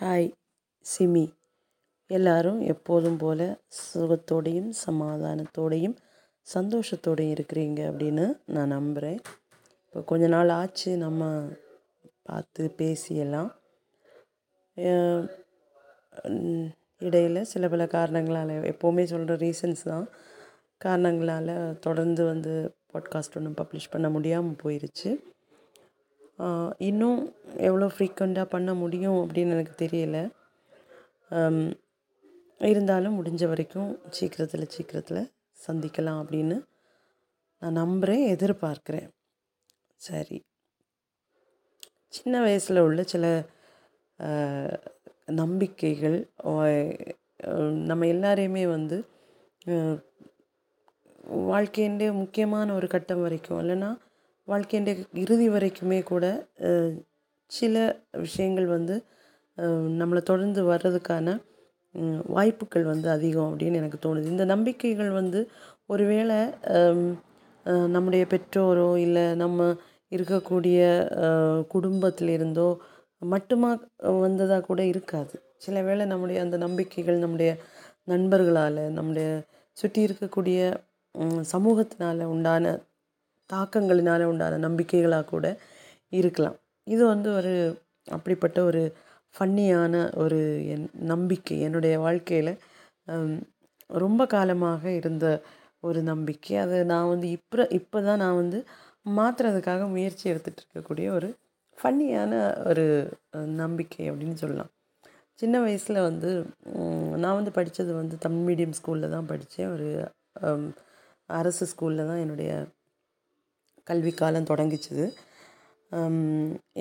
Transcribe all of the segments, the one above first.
Hi SIMI. எல்லாரும் எப்போதும் போல் சுகத்தோடையும் சமாதானத்தோடையும் சந்தோஷத்தோடையும் இருக்கிறீங்க அப்படின்னு நான் நம்புகிறேன் இப்போ கொஞ்ச நாள் ஆச்சு நம்ம பார்த்து பேசியெல்லாம். இடையில் சில பல காரணங்களால் எப்போவுமே சொல்கிற ரீசன்ஸ் தான். காரணங்களால் தொடர்ந்து வந்து பாட்காஸ்ட் ஒன்றும் பப்ளிஷ் பண்ண முடியாமல் போயிருச்சு. இன்னும் எவ்வளோ ஃப்ரீக்வெண்ட்டாக பண்ண முடியும் அப்படின்னு எனக்கு தெரியல. இருந்தாலும் முடிஞ்ச வரைக்கும் சீக்கிரத்தில் சீக்கிரத்தில் சந்திக்கலாம் அப்படின்னு நான் நம்புகிறேன் எதிர்பார்க்குறேன். சரி. சின்ன வயசில் உள்ள சில நம்பிக்கைகள் நம்ம எல்லாரையுமே வந்து வாழ்க்கையின்டே முக்கியமான ஒரு கட்டம் வரைக்கும் இல்லைன்னா வாழ்க்கையின் இறுதி வரைக்குமே கூட சில விஷயங்கள் வந்து நம்மளை தொடர்ந்து வர்றதுக்கான வாய்ப்புகள் வந்து அதிகம் அப்படின்னு எனக்கு தோணுது. இந்த நம்பிக்கைகள் வந்து ஒருவேளை நம்முடைய பெற்றோரோ இல்லை நம்ம இருக்கக்கூடிய குடும்பத்திலிருந்தோ மட்டுமா வந்ததாக கூட இருக்காது. சில வேளை நம்முடைய அந்த நம்பிக்கைகள் நம்முடைய நண்பர்களால் நம்முடைய சுற்றி இருக்கக்கூடிய சமூகத்தினால் சமூகத்தினால உண்டான தாக்கங்களினால் உண்டான நம்பிக்கைகளாக கூட இருக்கலாம். இது வந்து ஒரு அப்படிப்பட்ட ஒரு ஃபன்னியான ஒரு என் நம்பிக்கை. என்னுடைய வாழ்க்கையில் ரொம்ப காலமாக இருந்த ஒரு நம்பிக்கை. அதை நான் வந்து இப்போ இப்போ தான் நான் வந்து மாற்றுறதுக்காக முயற்சி எடுத்துகிட்டு இருக்கக்கூடிய ஒரு ஃபன்னியான ஒரு நம்பிக்கை அப்படின்னு சொல்லலாம். சின்ன வயசில் வந்து நான் வந்து படித்தது வந்து தமிழ் மீடியம் ஸ்கூலில் தான் படித்தேன் ஒரு அரசு ஸ்கூலில் தான் என்னுடைய கல்வி காலம் தொடங்கிச்சுது.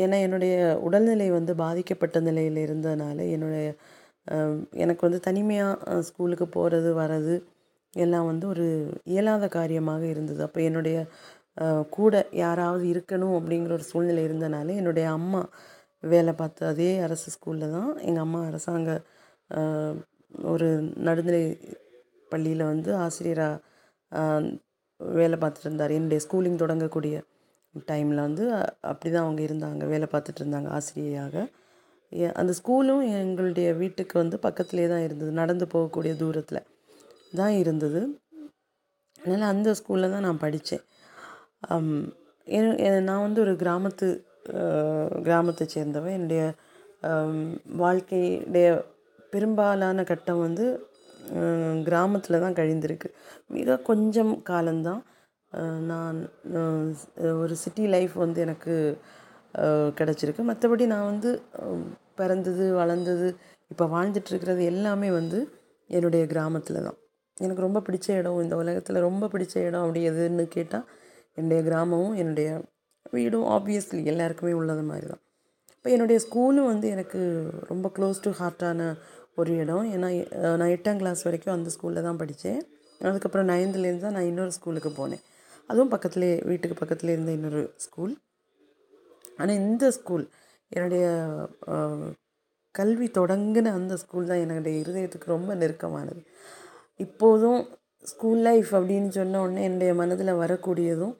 ஏன்னா என்னுடைய உடல்நிலை வந்து பாதிக்கப்பட்ட நிலையில் இருந்ததுனால என்னுடைய எனக்கு வந்து தனிமையாக ஸ்கூலுக்கு போகிறது வர்றது எல்லாம் வந்து ஒரு இயலாத காரியமாக இருந்தது. அப்போ என்னுடைய கூட யாராவது இருக்கணும் அப்படிங்கிற ஒரு சூழ்நிலை இருந்தனால என்னுடைய அம்மா வேலை பார்த்த அதே அரசு ஸ்கூலில் தான் எங்கள் அம்மா அரசாங்க ஒரு நடுநிலை பள்ளியில் வந்து ஆசிரியராக வேலை பார்த்துட்டு இருந்தார். என்னுடைய ஸ்கூலிங் தொடங்கக்கூடிய டைமில் வந்து அப்படி தான் அவங்க இருந்தாங்க. வேலை பார்த்துட்டு இருந்தாங்க ஆசிரியையாக. அந்த ஸ்கூலும் எங்களுடைய வீட்டுக்கு வந்து பக்கத்துலேயே தான் இருந்தது. நடந்து போகக்கூடிய தூரத்தில் தான் இருந்தது. அதனால் அந்த ஸ்கூலில் தான் நான் படித்தேன் நான் வந்து ஒரு கிராமத்து கிராமத்தை சேர்ந்தவன். என்னுடைய வாழ்க்கையுடைய பெரும்பாலான கட்டம் வந்து கிராமத்தில் தான் கழிந்திருக்கு. மிக கொஞ்சம் காலம்தான். நான் ஒரு சிட்டி லைஃப் வந்து எனக்கு கிடச்சிருக்கு. மற்றபடி நான் வந்து பிறந்தது வளர்ந்தது இப்போ வாழ்ந்துட்டுருக்கிறது எல்லாமே வந்து என்னுடைய கிராமத்தில் தான். எனக்கு ரொம்ப பிடிச்ச இடம் இந்த உலகத்தில் ரொம்ப பிடிச்ச இடம் அப்படி எதுன்னு கேட்டால் என்னுடைய கிராமமும் என்னுடைய வீடும் ஆப்வியஸ்லி எல்லாருக்குமே உள்ளது மாதிரி தான். இப்போ என்னுடைய ஸ்கூலும் வந்து எனக்கு ரொம்ப க்ளோஸ் டு ஹார்ட்டான ஒரு இடம். ஏன்னா நான் எட்டாம் கிளாஸ் வரைக்கும் அந்த ஸ்கூலில் தான் படித்தேன் அதுக்கப்புறம் நைன்த்துலேருந்து தான் நான் இன்னொரு ஸ்கூலுக்கு போனேன். அதுவும் பக்கத்துலேயே வீட்டுக்கு பக்கத்துலேயே இருந்த இன்னொரு ஸ்கூல் ஆனால் இந்த ஸ்கூல் என்னுடைய கல்வி தொடங்கின அந்த ஸ்கூல் தான் என்னுடைய இருதயத்துக்கு ரொம்ப நெருக்கமானது. இப்போதும் ஸ்கூல் லைஃப் அப்படின்னு சொன்ன உடனே என்னுடைய மனதில் வரக்கூடியதும்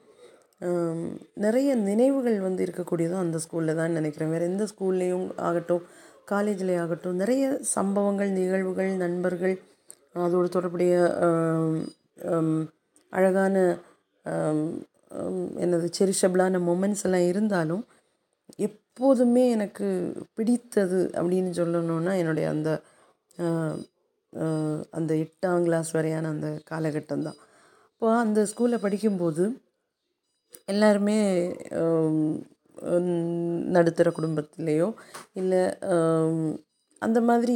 நிறைய நினைவுகள் வந்து இருக்கக்கூடியதும் அந்த ஸ்கூலில் தான் நினைக்கிறேன். வேறு எந்த ஸ்கூல்லேயும் ஆகட்டும் காலேஜ்லேயே ஆகட்டும் நிறைய சம்பவங்கள் நிகழ்வுகள் நண்பர்கள் அதோடு தொடர்புடைய அழகான என்னது செரிஷபிளான மொமெண்ட்ஸ் எல்லாம் இருந்தாலும் எப்போதுமே எனக்கு பிடித்தது அப்படின்னு சொல்லணுன்னா என்னுடைய அந்த அந்த எட்டாம் கிளாஸ் வரையான அந்த காலகட்டம் தான். இப்போ அந்த ஸ்கூலில் படிக்கும்போது எல்லாருமே நடுத்தர குடும்பத்திலேயோ இல்லை அந்த மாதிரி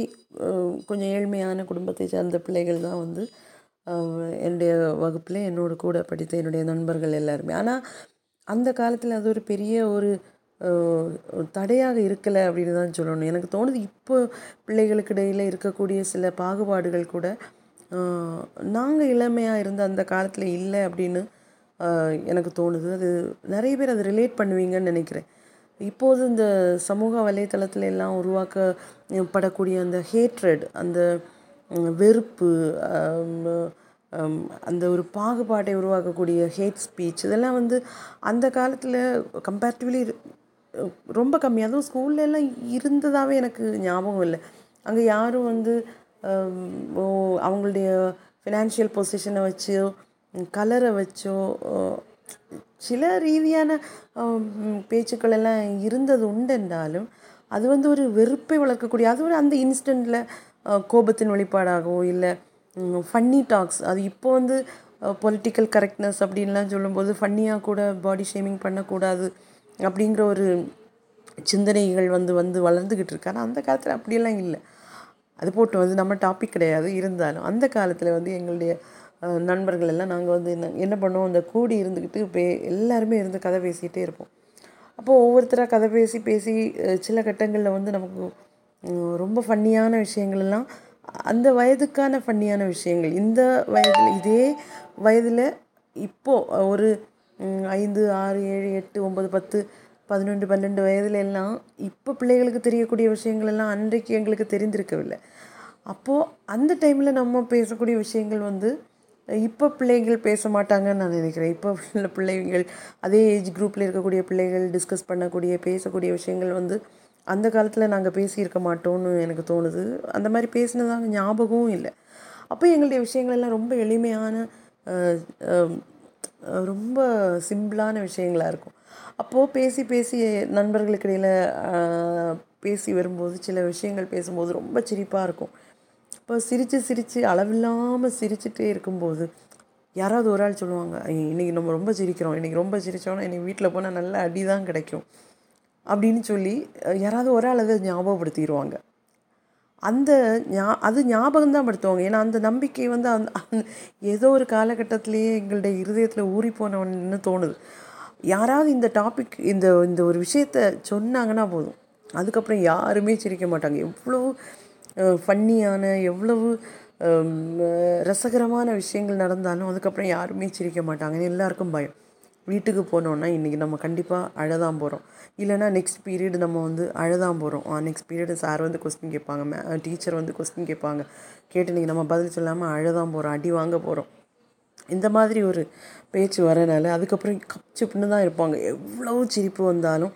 கொஞ்சம் ஏழ்மையான குடும்பத்தை சார்ந்த பிள்ளைகள் தான் வந்து என்னுடைய வகுப்பில் என்னோட கூட படித்த என்னுடைய நண்பர்கள் எல்லாருமே. ஆனால் அந்த காலத்தில் அது ஒரு பெரிய ஒரு தடையாக இருக்கலை அப்படின்னு தான் சொல்லணும். எனக்கு தோணுது இப்போ பிள்ளைகளுக்கு இடையில் இருக்கக்கூடிய சில பாகுபாடுகள் கூட நாங்கள் இளமையாக இருந்த அந்த காலத்தில் இல்லை அப்படின்னு எனக்கு தோணுது. அது நிறைய பேர் அதை ரிலேட் பண்ணுவீங்கன்னு நினைக்கிறேன். இப்போது இந்த சமூக வலைத்தளத்தில் எல்லாம் உருவாக்கப்படக்கூடிய அந்த ஹேட்ரட் அந்த வெறுப்பு அந்த ஒரு பாகுபாட்டை உருவாக்கக்கூடிய ஹேட் ஸ்பீச் இதெல்லாம் வந்து அந்த காலத்தில் கம்பேரிட்டிவ்லி ரொம்ப கம்மி அதுவும் ஸ்கூல்ல எல்லாம் இருந்ததாகவே எனக்கு ஞாபகம் இல்லை. அங்கே யாரும் வந்து அவங்களுடைய ஃபினான்ஷியல் பொசிஷனை வச்சு கலரை வச்சோ சில ரீதியான பேச்சுக்கள் எல்லாம் இருந்தது உண்டு என்றாலும் அது வந்து ஒரு வெறுப்பை வளர்க்கக்கூடிய அது ஒரு அந்த இன்ஸ்டண்ட்டில் கோபத்தின் வெளிப்பாடாகவோ இல்லை ஃபன்னி டாக்ஸ் அது இப்போ வந்து பொலிட்டிக்கல் கரெக்ட்னஸ் அப்படின்லாம் சொல்லும்போது ஃபன்னியாக கூட பாடி ஷேமிங் பண்ணக்கூடாது அப்படிங்கிற ஒரு சிந்தனைகள் வந்து வந்து வளர்ந்துக்கிட்டு இருக்கு ஆனால் அந்த காலத்தில் அப்படியெல்லாம் இல்லை. அது போட்டு வந்து நம்ம டாபிக் கிடையாது இருந்தாலும் அந்த காலத்தில் வந்து எங்களுடைய நண்பர்கள் எல்லாம் நாங்கள் வந்து என்ன என்ன பண்ணுவோம் அந்த கூடி இருந்துக்கிட்டு பே எல்லாருமே இருந்து கதை பேசிகிட்டே இருப்போம். அப்போது ஒவ்வொருத்தராக கதை பேசி பேசி சில கட்டங்களில் வந்து நமக்கு ரொம்ப ஃபன்னியான விஷயங்கள்லாம் அந்த வயதுக்கான ஃபன்னியான விஷயங்கள். இந்த வயதில் இதே வயதில் இப்போது ஒரு ஐந்து ஆறு ஏழு எட்டு ஒம்பது பத்து பதினொன்று பன்னெண்டு வயதுல எல்லாம் இப்போ பிள்ளைகளுக்கு தெரியக்கூடிய விஷயங்கள் எல்லாம் அன்றைக்கு எங்களுக்கு தெரிந்திருக்கவில்லை. அப்போது அந்த டைமில் நம்ம பேசக்கூடிய விஷயங்கள் வந்து இப்போ பிள்ளைகள் பேச மாட்டாங்கன்னு நான் நினைக்கிறேன். இப்போ உள்ள பிள்ளைகள் அதே ஏஜ் குரூப்பில் இருக்கக்கூடிய பிள்ளைகள் டிஸ்கஸ் பண்ணக்கூடிய பேசக்கூடிய விஷயங்கள் வந்து அந்த காலத்தில் நாங்கள் பேசியிருக்க மாட்டோம்னு எனக்கு தோணுது. அந்த மாதிரி பேசினதாங்க ஞாபகமும் இல்லை. அப்போ எங்களுடைய விஷயங்கள் எல்லாம் ரொம்ப எளிமையான ரொம்ப சிம்பிளான விஷயங்களாக இருக்கும். அப்போது பேசி பேசி நண்பர்களுக்கு இடையில் பேசி வரும்போது சில விஷயங்கள் பேசும்போது ரொம்ப சிரிப்பாக இருக்கும். இப்போ சிரித்து சிரித்து அளவில்லாமல் சிரிச்சுட்டே இருக்கும்போது யாராவது ஒரு ஆள் சொல்லுவாங்க இன்றைக்கி இன்னைக்கு நம்ம ரொம்ப சிரிக்கிறோம் இன்னைக்கு ரொம்ப சிரித்தோன்னா இன்னைக்கு வீட்டில் போனால் நல்ல அடி தான் கிடைக்கும். அப்படின்னு சொல்லி யாராவது ஒரு ஆள் அதை ஞாபகப்படுத்திடுவாங்க அந்த ஞா அது ஞாபகம் தான் படுத்துவாங்க. ஏன்னா அந்த நம்பிக்கை வந்து அந்த அந்த- ஏதோ ஒரு காலகட்டத்திலேயே எங்களுடைய இருதயத்தில் ஊறி போனவன்னு தோணுது. யாராவது இந்த டாபிக் இந்த இந்த ஒரு விஷயத்த சொன்னாங்கன்னா போதும். அதுக்கப்புறம் யாருமே சிரிக்க மாட்டாங்க. எவ்வளோ ஃபன்னியான எவ்வளவு ரசகரமான விஷயங்கள் நடந்தாலும் அதுக்கப்புறம் யாருமே சிரிக்க மாட்டாங்கன்னு எல்லாருக்கும் பயம். வீட்டுக்கு போனோன்னா இன்றைக்கி நம்ம கண்டிப்பாக அழதான் போகிறோம் இல்லைன்னா நெக்ஸ்ட் பீரியட் நம்ம வந்து அழதான் போகிறோம் நெக்ஸ்ட் பீரியட் சார் வந்து கொஸ்டின் கேட்பாங்க மே டீச்சர் வந்து கொஸ்டின் கேட்பாங்க. கேட்டு இன்றைக்கி நம்ம பதில் சொல்லாமல் அழதான் போகிறோம் அடி வாங்க போகிறோம் இந்த மாதிரி ஒரு பேச்சு வரனால அதுக்கப்புறம் கப்சிப்புன்னு தான் இருப்பாங்க. எவ்வளோ சிரிப்பு வந்தாலும்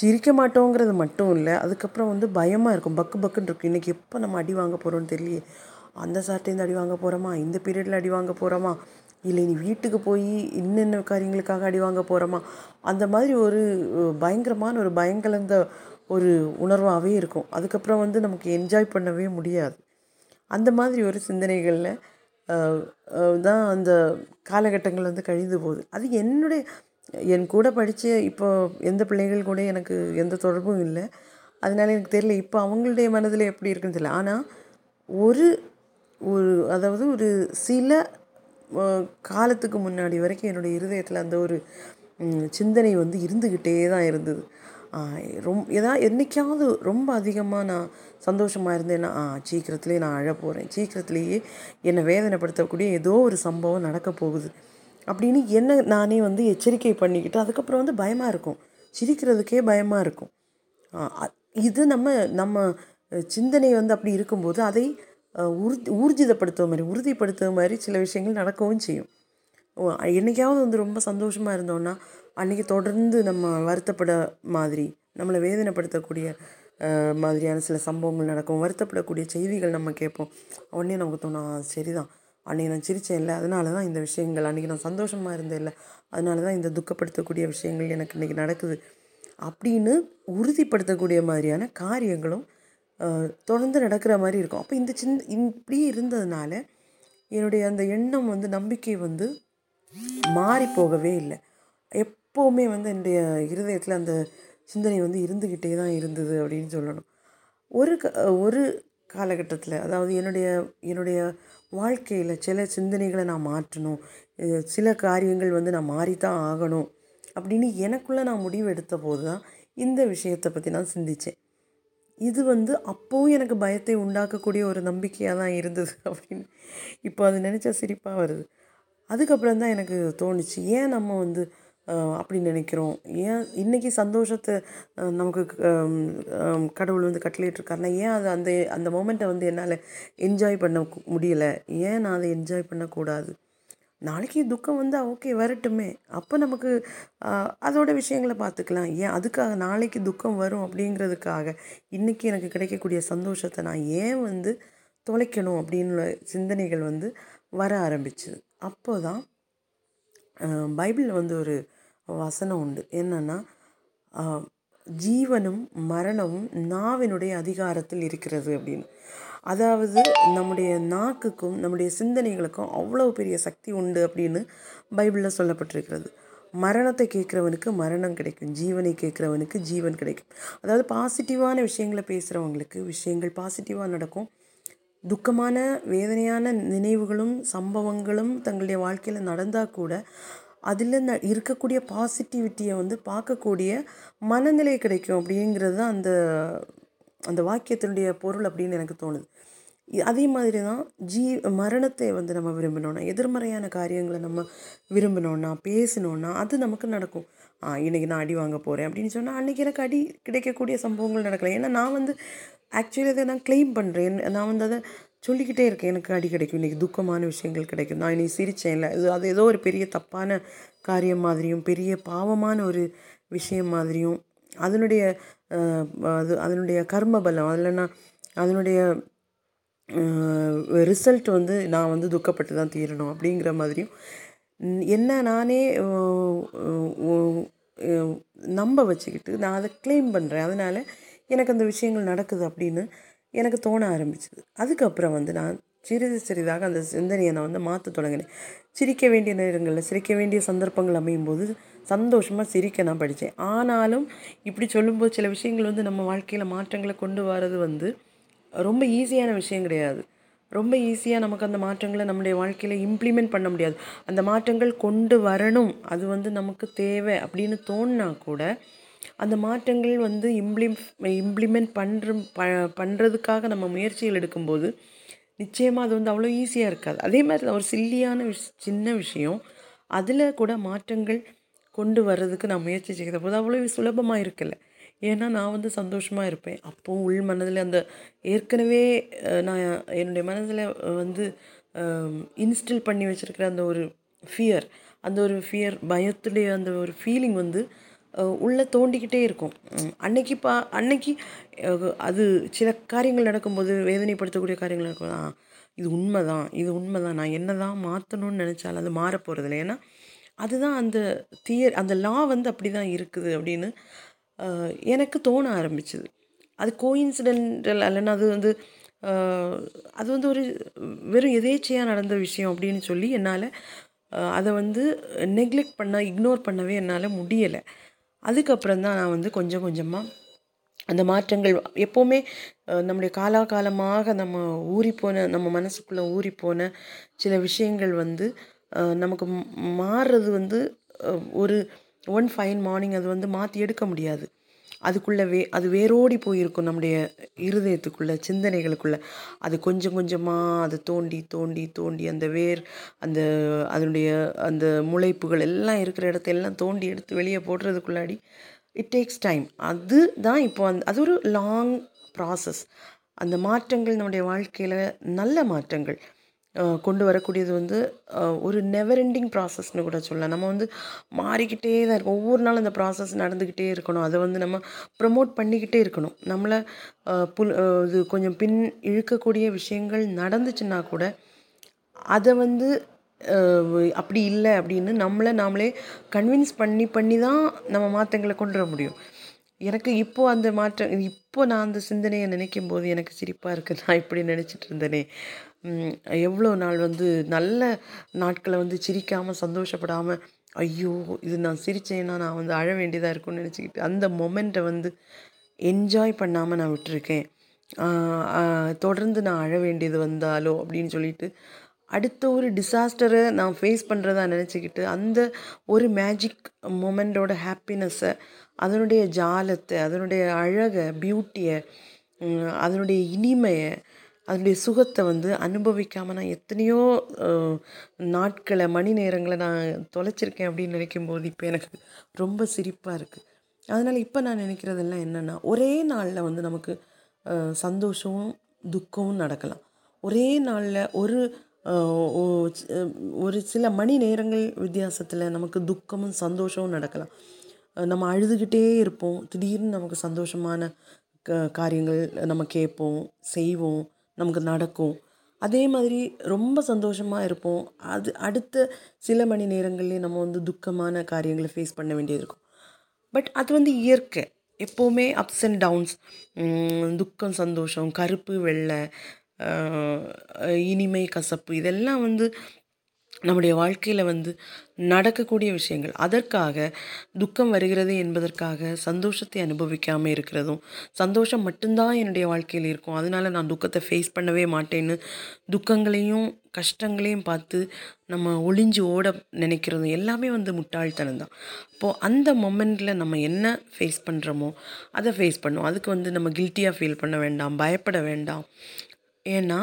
சிரிக்க மாட்டோங்கிறது மட்டும் இல்லை அதுக்கப்புறம் வந்து பயமாக இருக்கும். பக்கு பக்குன்னு இருக்கும். இன்றைக்கி எப்போ நம்ம அடி வாங்க போகிறோம்னு தெரியலையே. அந்த சார்ட்டேருந்து அடி வாங்க போகிறோமா இந்த பீரியடில் அடி வாங்க போகிறோமா இல்லை நீ வீட்டுக்கு போய் இன்னென்ன காரியங்களுக்காக அடி வாங்க போகிறோமா அந்த மாதிரி ஒரு பயங்கரமான ஒரு பயங்கலந்த ஒரு உணர்வாகவே இருக்கும். அதுக்கப்புறம் வந்து நமக்கு என்ஜாய் பண்ணவே முடியாது. அந்த மாதிரி ஒரு சிந்தனைகளில் தான் அந்த காலகட்டங்கள் வந்து கழிந்து போகுது. அது என்னுடைய என் கூட படித்த இப்போ எந்த பிள்ளைகள் கூட எனக்கு எந்த தொடர்பும் இல்லை. அதனால் எனக்கு தெரியல. இப்போ அவங்களுடைய மனதில் எப்படி இருக்குன்னு தெரியல. ஆனால் ஒரு ஒரு அதாவது ஒரு சில காலத்துக்கு முன்னாடி வரைக்கும் என்னுடைய இருதயத்தில் அந்த ஒரு சிந்தனை வந்து இருந்துக்கிட்டே தான் இருந்தது. ரொம்ப எதா என்றைக்காவது ரொம்ப அதிகமாக நான் சந்தோஷமாக இருந்தேன்னா ஆ சீக்கிரத்துலேயே நான் அழ போகிறேன் சீக்கிரத்துலேயே என்னை வேதனைப்படுத்தக்கூடிய ஏதோ ஒரு சம்பவம் நடக்க போகுது. அப்படின்னு என்ன நானே வந்து எச்சரிக்கை பண்ணிக்கிட்டு அதுக்கப்புறம் வந்து பயமாக இருக்கும். சிரிக்கிறதுக்கே பயமாக இருக்கும். இது நம்ம நம்ம சிந்தனை வந்து அப்படி இருக்கும்போது அதை அஹ், ஊர்ஜிதப்படுத்துகிற மாதிரி உறுதிப்படுத்துகிற மாதிரி சில விஷயங்கள் நடக்கவும் செய்யும். ஓ, என்னைக்காவது வந்து ரொம்ப சந்தோஷமாக இருந்தோன்னா அன்றைக்கி தொடர்ந்து நம்ம வருத்தப்பட மாதிரி நம்மளை வேதனைப்படுத்தக்கூடிய மாதிரியான சில சம்பவங்கள் நடக்கும். வருத்தப்படக்கூடிய செய்திகள் நம்ம கேட்போம். உடனே நமக்கு தோணும் சரிதான். அன்றைக்கி நான் சிரித்தேன்ல அதனால தான் இந்த விஷயங்கள் அன்றைக்கி நான் சந்தோஷமாக இருந்தேன்ல. அதனால தான் இந்த துக்கப்படுத்தக்கூடிய விஷயங்கள் எனக்கு இன்றைக்கி நடக்குது. அப்படின்னு உறுதிப்படுத்தக்கூடிய மாதிரியான காரியங்களும் தொடர்ந்து நடக்கிற மாதிரி இருக்கும். அப்போ இந்த சின் இப்படியே இருந்ததுனால என்னுடைய அந்த எண்ணம் வந்து நம்பிக்கை வந்து மாறி போகவே இல்லை. எப்போவுமே வந்து என்னுடைய இருதயத்தில் அந்த சிந்தனை வந்து இருந்துக்கிட்டே தான் இருந்தது அப்படின்னு சொல்லணும். ஒரு க ஒரு காலகட்டத்தில் அதாவது என்னுடைய என்னுடைய வாழ்க்கையில் சில சிந்தனைகளை நான் மாற்றணும். சில காரியங்கள் வந்து நான் மாறித்தான் ஆகணும் அப்படின்னு எனக்குள்ளே நான் முடிவு எடுத்த போது தான் இந்த விஷயத்தை பற்றி நான் சிந்தித்தேன் இது வந்து அப்போவும் எனக்கு பயத்தை உண்டாக்கக்கூடிய ஒரு நம்பிக்கையாக தான் இருந்தது அப்படின்னு இப்போ அது நினச்சா சிரிப்பாக வருது. அதுக்கப்புறம் தான் எனக்கு தோணுச்சு ஏன் நம்ம வந்து அப்படி நினைக்கிறோம். ஏன் இன்றைக்கி சந்தோஷத்தை நமக்கு கடவுள் வந்து கட்டளையிட்ருக்காருனா ஏன் அது அந்த அந்த மொமெண்ட்டை வந்து என்னால் என்ஜாய் பண்ண முடியலை? ஏன் நான் அதை என்ஜாய் பண்ணக்கூடாது? நாளைக்கு துக்கம் வந்தால் ஓகே வரட்டுமே. அப்போ நமக்கு அதோட விஷயங்களை பார்த்துக்கலாம். ஏன் அதுக்காக நாளைக்கு துக்கம் வரும் அப்படிங்கிறதுக்காக இன்றைக்கி எனக்கு கிடைக்கக்கூடிய சந்தோஷத்தை நான் ஏன் வந்து தொலைக்கணும் அப்படின்னு சிந்தனைகள் வந்து வர ஆரம்பிச்சுது. அப்போ தான் பைபிளில் வந்து ஒரு வசனம் உண்டு. என்னன்னா ஜீவனும் மரணமும் நாவினுடைய அதிகாரத்தில் இருக்கிறது அப்படின்னு. அதாவது நம்முடைய நாக்குக்கும் நம்முடைய சிந்தனைகளுக்கும் அவ்வளோ பெரிய சக்தி உண்டு அப்படின்னு பைபிளில் சொல்லப்பட்டிருக்கிறது. மரணத்தை கேட்குறவனுக்கு மரணம் கிடைக்கும். ஜீவனை கேட்குறவனுக்கு ஜீவன் கிடைக்கும். அதாவது பாசிட்டிவான விஷயங்களை பேசுகிறவங்களுக்கு விஷயங்கள் பாசிட்டிவாக நடக்கும். துக்கமான வேதனையான நினைவுகளும் சம்பவங்களும் தங்களுடைய வாழ்க்கையில் நடந்தால் கூட அதில் ந இருக்கக்கூடிய பாசிட்டிவிட்டியை வந்து பார்க்கக்கூடிய மனநிலை கிடைக்கும் அப்படிங்கிறது தான் அந்த அந்த வாக்கியத்தினுடைய பொருள் அப்படின்னு எனக்கு தோணுது. அதே மாதிரி தான் ஜீ மரணத்தை வந்து நம்ம விரும்பினோன்னா எதிர்மறையான காரியங்களை நம்ம விரும்பினோன்னா பேசினோன்னா அது நமக்கு நடக்கும். இன்றைக்கி நான் அடி வாங்க போகிறேன் அப்படின்னு சொன்னால் அன்றைக்கி எனக்கு அடி கிடைக்கக்கூடிய சம்பவங்கள் நடக்கலாம் ஏன்னா நான் வந்து ஆக்சுவலி அதை நான் க்ளைம் பண்ணுறேன் நான் வந்து அதை சொல்லிக்கிட்டே இருக்கேன். எனக்கு அடி கிடைக்கும். இன்றைக்கி துக்கமான விஷயங்கள் கிடைக்கும். நான் இன்னைக்கு சிரிச்சேன் இல்லை. இது அது ஏதோ ஒரு பெரிய தப்பான காரியம் மாதிரியும் பெரிய பாவமான ஒரு விஷயம் மாதிரியும் அதனுடைய அது அதனுடைய கர்ம பலம் அதில் நான் அதனுடைய ரிசல்ட் வந்து நான் வந்து துக்கப்பட்டு தான் தீரணும் அப்படிங்கிற மாதிரியும் என்ன நானே நம்ப வச்சுக்கிட்டு நான் அதை க்ளைம் பண்ணுறேன் அதனால் எனக்கு அந்த விஷயங்கள் நடக்குது அப்படின்னு எனக்கு தோண ஆரம்பிச்சுது. அதுக்கப்புறம் வந்து நான் சிறிது சிறிதாக அந்த சிந்தனையை நான் வந்து மாற்ற தொடங்கினேன். சிரிக்க வேண்டிய நேரங்களில் சிரிக்க வேண்டிய சந்தர்ப்பங்கள் அமையும் போது சந்தோஷமாக சிரிக்க நான் படித்தேன். ஆனாலும் இப்படி சொல்லும்போது சில விஷயங்கள் வந்து நம்ம வாழ்க்கையில் மாற்றங்களை கொண்டு வர்றது வந்து ரொம்ப ஈஸியான விஷயம் கிடையாது. ரொம்ப ஈஸியாக நமக்கு அந்த மாற்றங்களை நம்முடைய வாழ்க்கையில் இம்ப்ளிமெண்ட் பண்ண முடியாது. அந்த மாற்றங்கள் கொண்டு வரணும். அது வந்து நமக்கு தேவை அப்படின்னு தோணுனா கூட அந்த மாற்றங்கள் வந்து இம்ப்ளிம் இம்ப்ளிமெண்ட் பண்ணுற ப பண்ணுறதுக்காக நம்ம முயற்சிகள் எடுக்கும்போது நிச்சயமாக அது வந்து அவ்வளோ ஈஸியாக இருக்காது. அதே மாதிரி தான் ஒரு சில்லியான விஷ் சின்ன விஷயம் அதில் கூட மாற்றங்கள் கொண்டு வர்றதுக்கு நான் முயற்சி செய்கிற போது அவ்வளோ சுலபமாக இருக்கலை ஏன்னா நான் வந்து சந்தோஷமாக இருப்பேன். அப்போது உள் மனதில் அந்த ஏற்கனவே நான் என்னுடைய மனதில் வந்து இன்ஸ்டில் பண்ணி வச்சுருக்கிற அந்த ஒரு ஃபியர் அந்த ஒரு ஃபியர் பயத்துடைய அந்த ஒரு ஃபீலிங் வந்து உள்ளே தோண்டிக்கிட்டே இருக்கும். அன்னைக்கு பா அன்னைக்கு அது சில காரியங்கள் நடக்கும்போது வேதனைப்படுத்தக்கூடிய காரியங்கள் நடக்கும் இது உண்மை தான் இது உண்மை தான் நான் என்ன தான் மாற்றணும்னு நினச்சாலும் அது மாற போகிறதில்ல ஏன்னா அதுதான் அந்த தியர் அந்த லா வந்து அப்படி தான் இருக்குது அப்படின்னு எனக்கு தோண ஆரம்பிச்சுது. அது கோயின்சிடென்டல் இல்லைன்னா அது வந்து அது வந்து ஒரு வெறும் எதேச்சையாக நடந்த விஷயம் அப்படின்னு சொல்லி என்னால் அதை வந்து நெக்லெக்ட் பண்ண இக்னோர் பண்ணவே என்னால் முடியலை. அதுக்கப்புறம் தான் நான் வந்து கொஞ்சம் கொஞ்சமாக அந்த மாற்றங்கள் எப்போவுமே நம்முடைய காலாகாலமாக நம்ம ஊறிப்போன நம்ம மனசுக்குள்ளே ஊறிப்போன சில விஷயங்கள் வந்து நமக்கு மாறுறது வந்து ஒரு ஒன் ஃபைன் மார்னிங் அது வந்து மாற்றி எடுக்க முடியாது. அதுக்குள்ளே வே அது வேரோடி போயிருக்கும் நம்முடைய இருதயத்துக்குள்ளே சிந்தனைகளுக்குள்ளே. அது கொஞ்சம் கொஞ்சமாக அது தோண்டி தோண்டி தோண்டி அந்த வேர் அந்த அதனுடைய அந்த முளைப்புகள் எல்லாம் இருக்கிற இடத்த எல்லாம் தோண்டி எடுத்து வெளியே போடுறதுக்குள்ளாடி இட் டேக்ஸ் டைம் அது தான் இப்போ அந்த அது ஒரு லாங் ப்ராசஸ் அந்த மாற்றங்கள் நம்முடைய வாழ்க்கையில் நல்ல மாற்றங்கள். கொண்டு வரக்கூடியது வந்து ஒரு நெவர் எண்டிங் ப்ராசஸ்னு கூட சொல்லலாம். நம்ம வந்து மாறிக்கிட்டே தான் இருக்கும். ஒவ்வொரு நாளும் அந்த ப்ராசஸ் நடந்துக்கிட்டே இருக்கணும். அதை வந்து நம்ம ப்ரமோட் பண்ணிக்கிட்டே இருக்கணும். நம்மளை புல் இது கொஞ்சம் பின் இழுக்கக்கூடிய விஷயங்கள் நடந்துச்சுன்னா கூட அதை வந்து அப்படி இல்லை அப்படின்னு நம்மளை நாமளே கன்வின்ஸ் பண்ணி பண்ணி தான் நம்ம மாற்றங்களை கொண்டு வர முடியும். எனக்கு இப்போ அந்த மாற்றம் இப்போ நான் அந்த சிந்தனையை நினைக்கும் போது எனக்கு சிரிப்பாக இருக்குது நான் இப்படி நினச்சிட்டு இருந்தேனே. எவ்வளோ நாள் வந்து நல்ல நாட்களை வந்து சிரிக்காமல் சந்தோஷப்படாமல் ஐயோ இது நான் சிரிச்சேன்னா நான் வந்து அழ வேண்டியதாக இருக்கும்னு நினச்சிக்கிட்டு அந்த மொமெண்ட்டை வந்து என்ஜாய் பண்ணாமல் நான் விட்டுருக்கேன். தொடர்ந்து நான் அழ வேண்டியது வந்தாலோ அப்படின்னு சொல்லிட்டு அடுத்த ஒரு டிசாஸ்டரை நான் ஃபேஸ் பண்ணுறதா நினச்சிக்கிட்டு அந்த ஒரு மேஜிக் மொமெண்டோட ஹாப்பினஸ்ஸை அதனுடைய ஜாலத்தை அதனுடைய அழகை பியூட்டியை அதனுடைய இனிமையை அதனுடைய சுகத்தை வந்து அனுபவிக்காமல் நான் எத்தனையோ நாட்களை மணி நேரங்களை நான் தொலைச்சிருக்கேன் அப்படின்னு நினைக்கும் போது இப்போ எனக்கு ரொம்ப சிரிப்பாக இருக்குது அதனால் இப்போ நான் நினைக்கிறதெல்லாம் என்னென்னா ஒரே நாளில் வந்து நமக்கு சந்தோஷமும் துக்கமும் நடக்கலாம். ஒரே நாளில் ஒரு ஒரு சில மணி நேரங்கள் வித்தியாசத்தில் நமக்கு துக்கமும் சந்தோஷமும் நடக்கலாம். நம்ம அழுதுகிட்டே இருப்போம். திடீர்னு நமக்கு சந்தோஷமான க காரியங்கள் நம்ம கேட்போம் செய்வோம் நமக்கு நடக்கும். அதே மாதிரி ரொம்ப சந்தோஷமாக இருப்போம். அது அடுத்த சில மணி நேரங்கள்லேயே நம்ம வந்து துக்கமான காரியங்களை ஃபேஸ் பண்ண வேண்டியது இருக்கும். பட் அது வந்து இயற்கை. எப்போவுமே அப்ஸ் அண்ட் டவுன்ஸ் துக்கம் சந்தோஷம் கருப்பு வெள்ளை இனிமை கசப்பு இதெல்லாம் வந்து நம்முடைய வாழ்க்கையில் வந்து நடக்கக்கூடிய விஷயங்கள் அதற்காக துக்கம் வருகிறது என்பதற்காக சந்தோஷத்தை அனுபவிக்காமல் இருக்கிறதும் சந்தோஷம் மட்டும்தான் என்னுடைய வாழ்க்கையில் இருக்கும். அதனால் நான் துக்கத்தை ஃபேஸ் பண்ணவே மாட்டேன்னு துக்கங்களையும் கஷ்டங்களையும் பார்த்து நம்ம ஒளிஞ்சு ஓட நினைக்கிறதும் எல்லாமே வந்து முட்டாள்தனம் தான். அப்போது அந்த மொமெண்ட்டில் நம்ம என்ன ஃபேஸ் பண்ணுறோமோ அதை ஃபேஸ் பண்ணும் அதுக்கு வந்து நம்ம கில்ட்டியாக ஃபீல் பண்ண வேண்டாம் பயப்பட வேண்டாம். ஏன்னா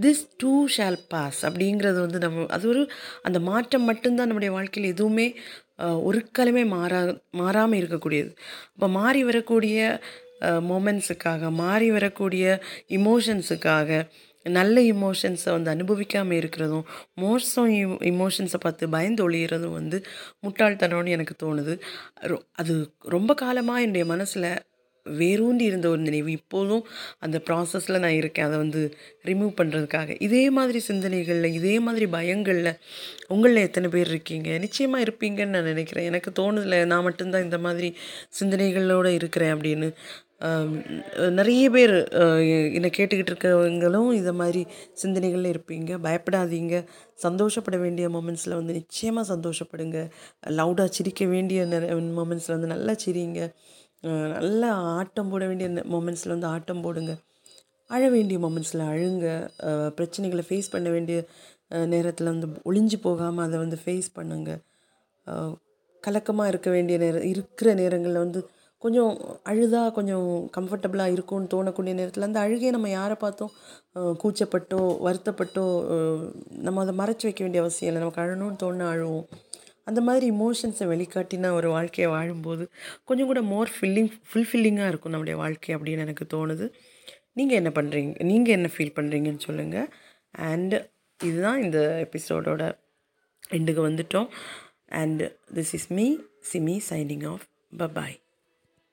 திஸ் டூ ஷால் பாஸ் அப்படிங்கிறது வந்து நம்ம அது ஒரு அந்த மாற்றம் மட்டும்தான் நம்முடைய வாழ்க்கையில் எதுவுமே ஒரு காலமே மாறா மாறாமல் இருக்கக்கூடியது. அப்போ மாறி வரக்கூடிய மொமெண்ட்ஸுக்காக மாறி வரக்கூடிய இமோஷன்ஸுக்காக நல்ல இமோஷன்ஸை வந்து அனுபவிக்காமல் இருக்கிறதும் மோசம் இமோஷன்ஸை பார்த்து பயந்து ஒழியிறதும் வந்து முட்டாள்தனம்னு எனக்கு தோணுது. ரொ- அது ரொம்ப காலமாக என்னுடைய மனசில் வேரூண்டி இருந்த ஒரு நினைவு. இப்போதும் அந்த ப்ராசஸில் நான் இருக்கேன். அதை வந்து ரிமூவ் பண்ணுறதுக்காக இதே மாதிரி சிந்தனைகளில் இதே மாதிரி பயங்களில் உங்களில் எத்தனை பேர் இருக்கீங்க? நிச்சயமாக இருப்பீங்கன்னு நான் நினைக்கிறேன். எனக்கு தோணுதில்ல நான் மட்டும்தான் இந்த மாதிரி சிந்தனைகளோடு இருக்கிறேன் அப்படின்னு. நிறைய பேர் என்னை கேட்டுக்கிட்டு இருக்கவங்களும் இதை மாதிரி சிந்தனைகளில் இருப்பீங்க. பயப்படாதீங்க. சந்தோஷப்பட வேண்டிய மொமெண்ட்ஸில் வந்து நிச்சயமாக சந்தோஷப்படுங்க. லவுடாக சிரிக்க வேண்டிய மொமெண்ட்ஸில் வந்து நல்லா சிரிங்க. நல்லா ஆட்டம் போட வேண்டிய மொமெண்ட்ஸில் வந்து ஆட்டம் போடுங்க. அழ வேண்டிய மொமெண்ட்ஸில் அழுங்க. பிரச்சனைகளை ஃபேஸ் பண்ண வேண்டிய நேரத்தில் வந்து ஒளிஞ்சு போகாமல் அதை வந்து ஃபேஸ் பண்ணுங்க. கலக்கமாக இருக்க வேண்டிய நேரம் இருக்கிற நேரங்களில் வந்து கொஞ்சம் அழுதா கொஞ்சம் கம்ஃபர்டபுளாக இருக்கும்னு தோணக்கூடிய நேரத்தில் அந்த அழுகையை நம்ம யாரை பார்த்தோம் கூச்சப்பட்டோ வருத்தப்பட்டோ நம்ம அதை மறைச்சி வைக்க வேண்டிய அவசியம் இல்லை. நமக்கு அழணும்னு தோணு அழுவோம். அந்த மாதிரி இமோஷன்ஸை வெளிக்காட்டின ஒரு வாழ்க்கையை வாழும்போது கொஞ்சம் கூட மோர் ஃபில்லிங் ஃபுல்ஃபில்லிங்காக இருக்கும் நம்முடைய வாழ்க்கை அப்படின்னு எனக்கு தோணுது. நீங்கள் என்ன பண்ணுறீங்க நீங்கள் என்ன ஃபீல் பண்ணுறீங்கன்னு சொல்லுங்கள் அண்டு இதுதான் இந்த எபிசோடோட எண்டுக்கு வந்துட்டோம். And this is me Simi signing off bye bye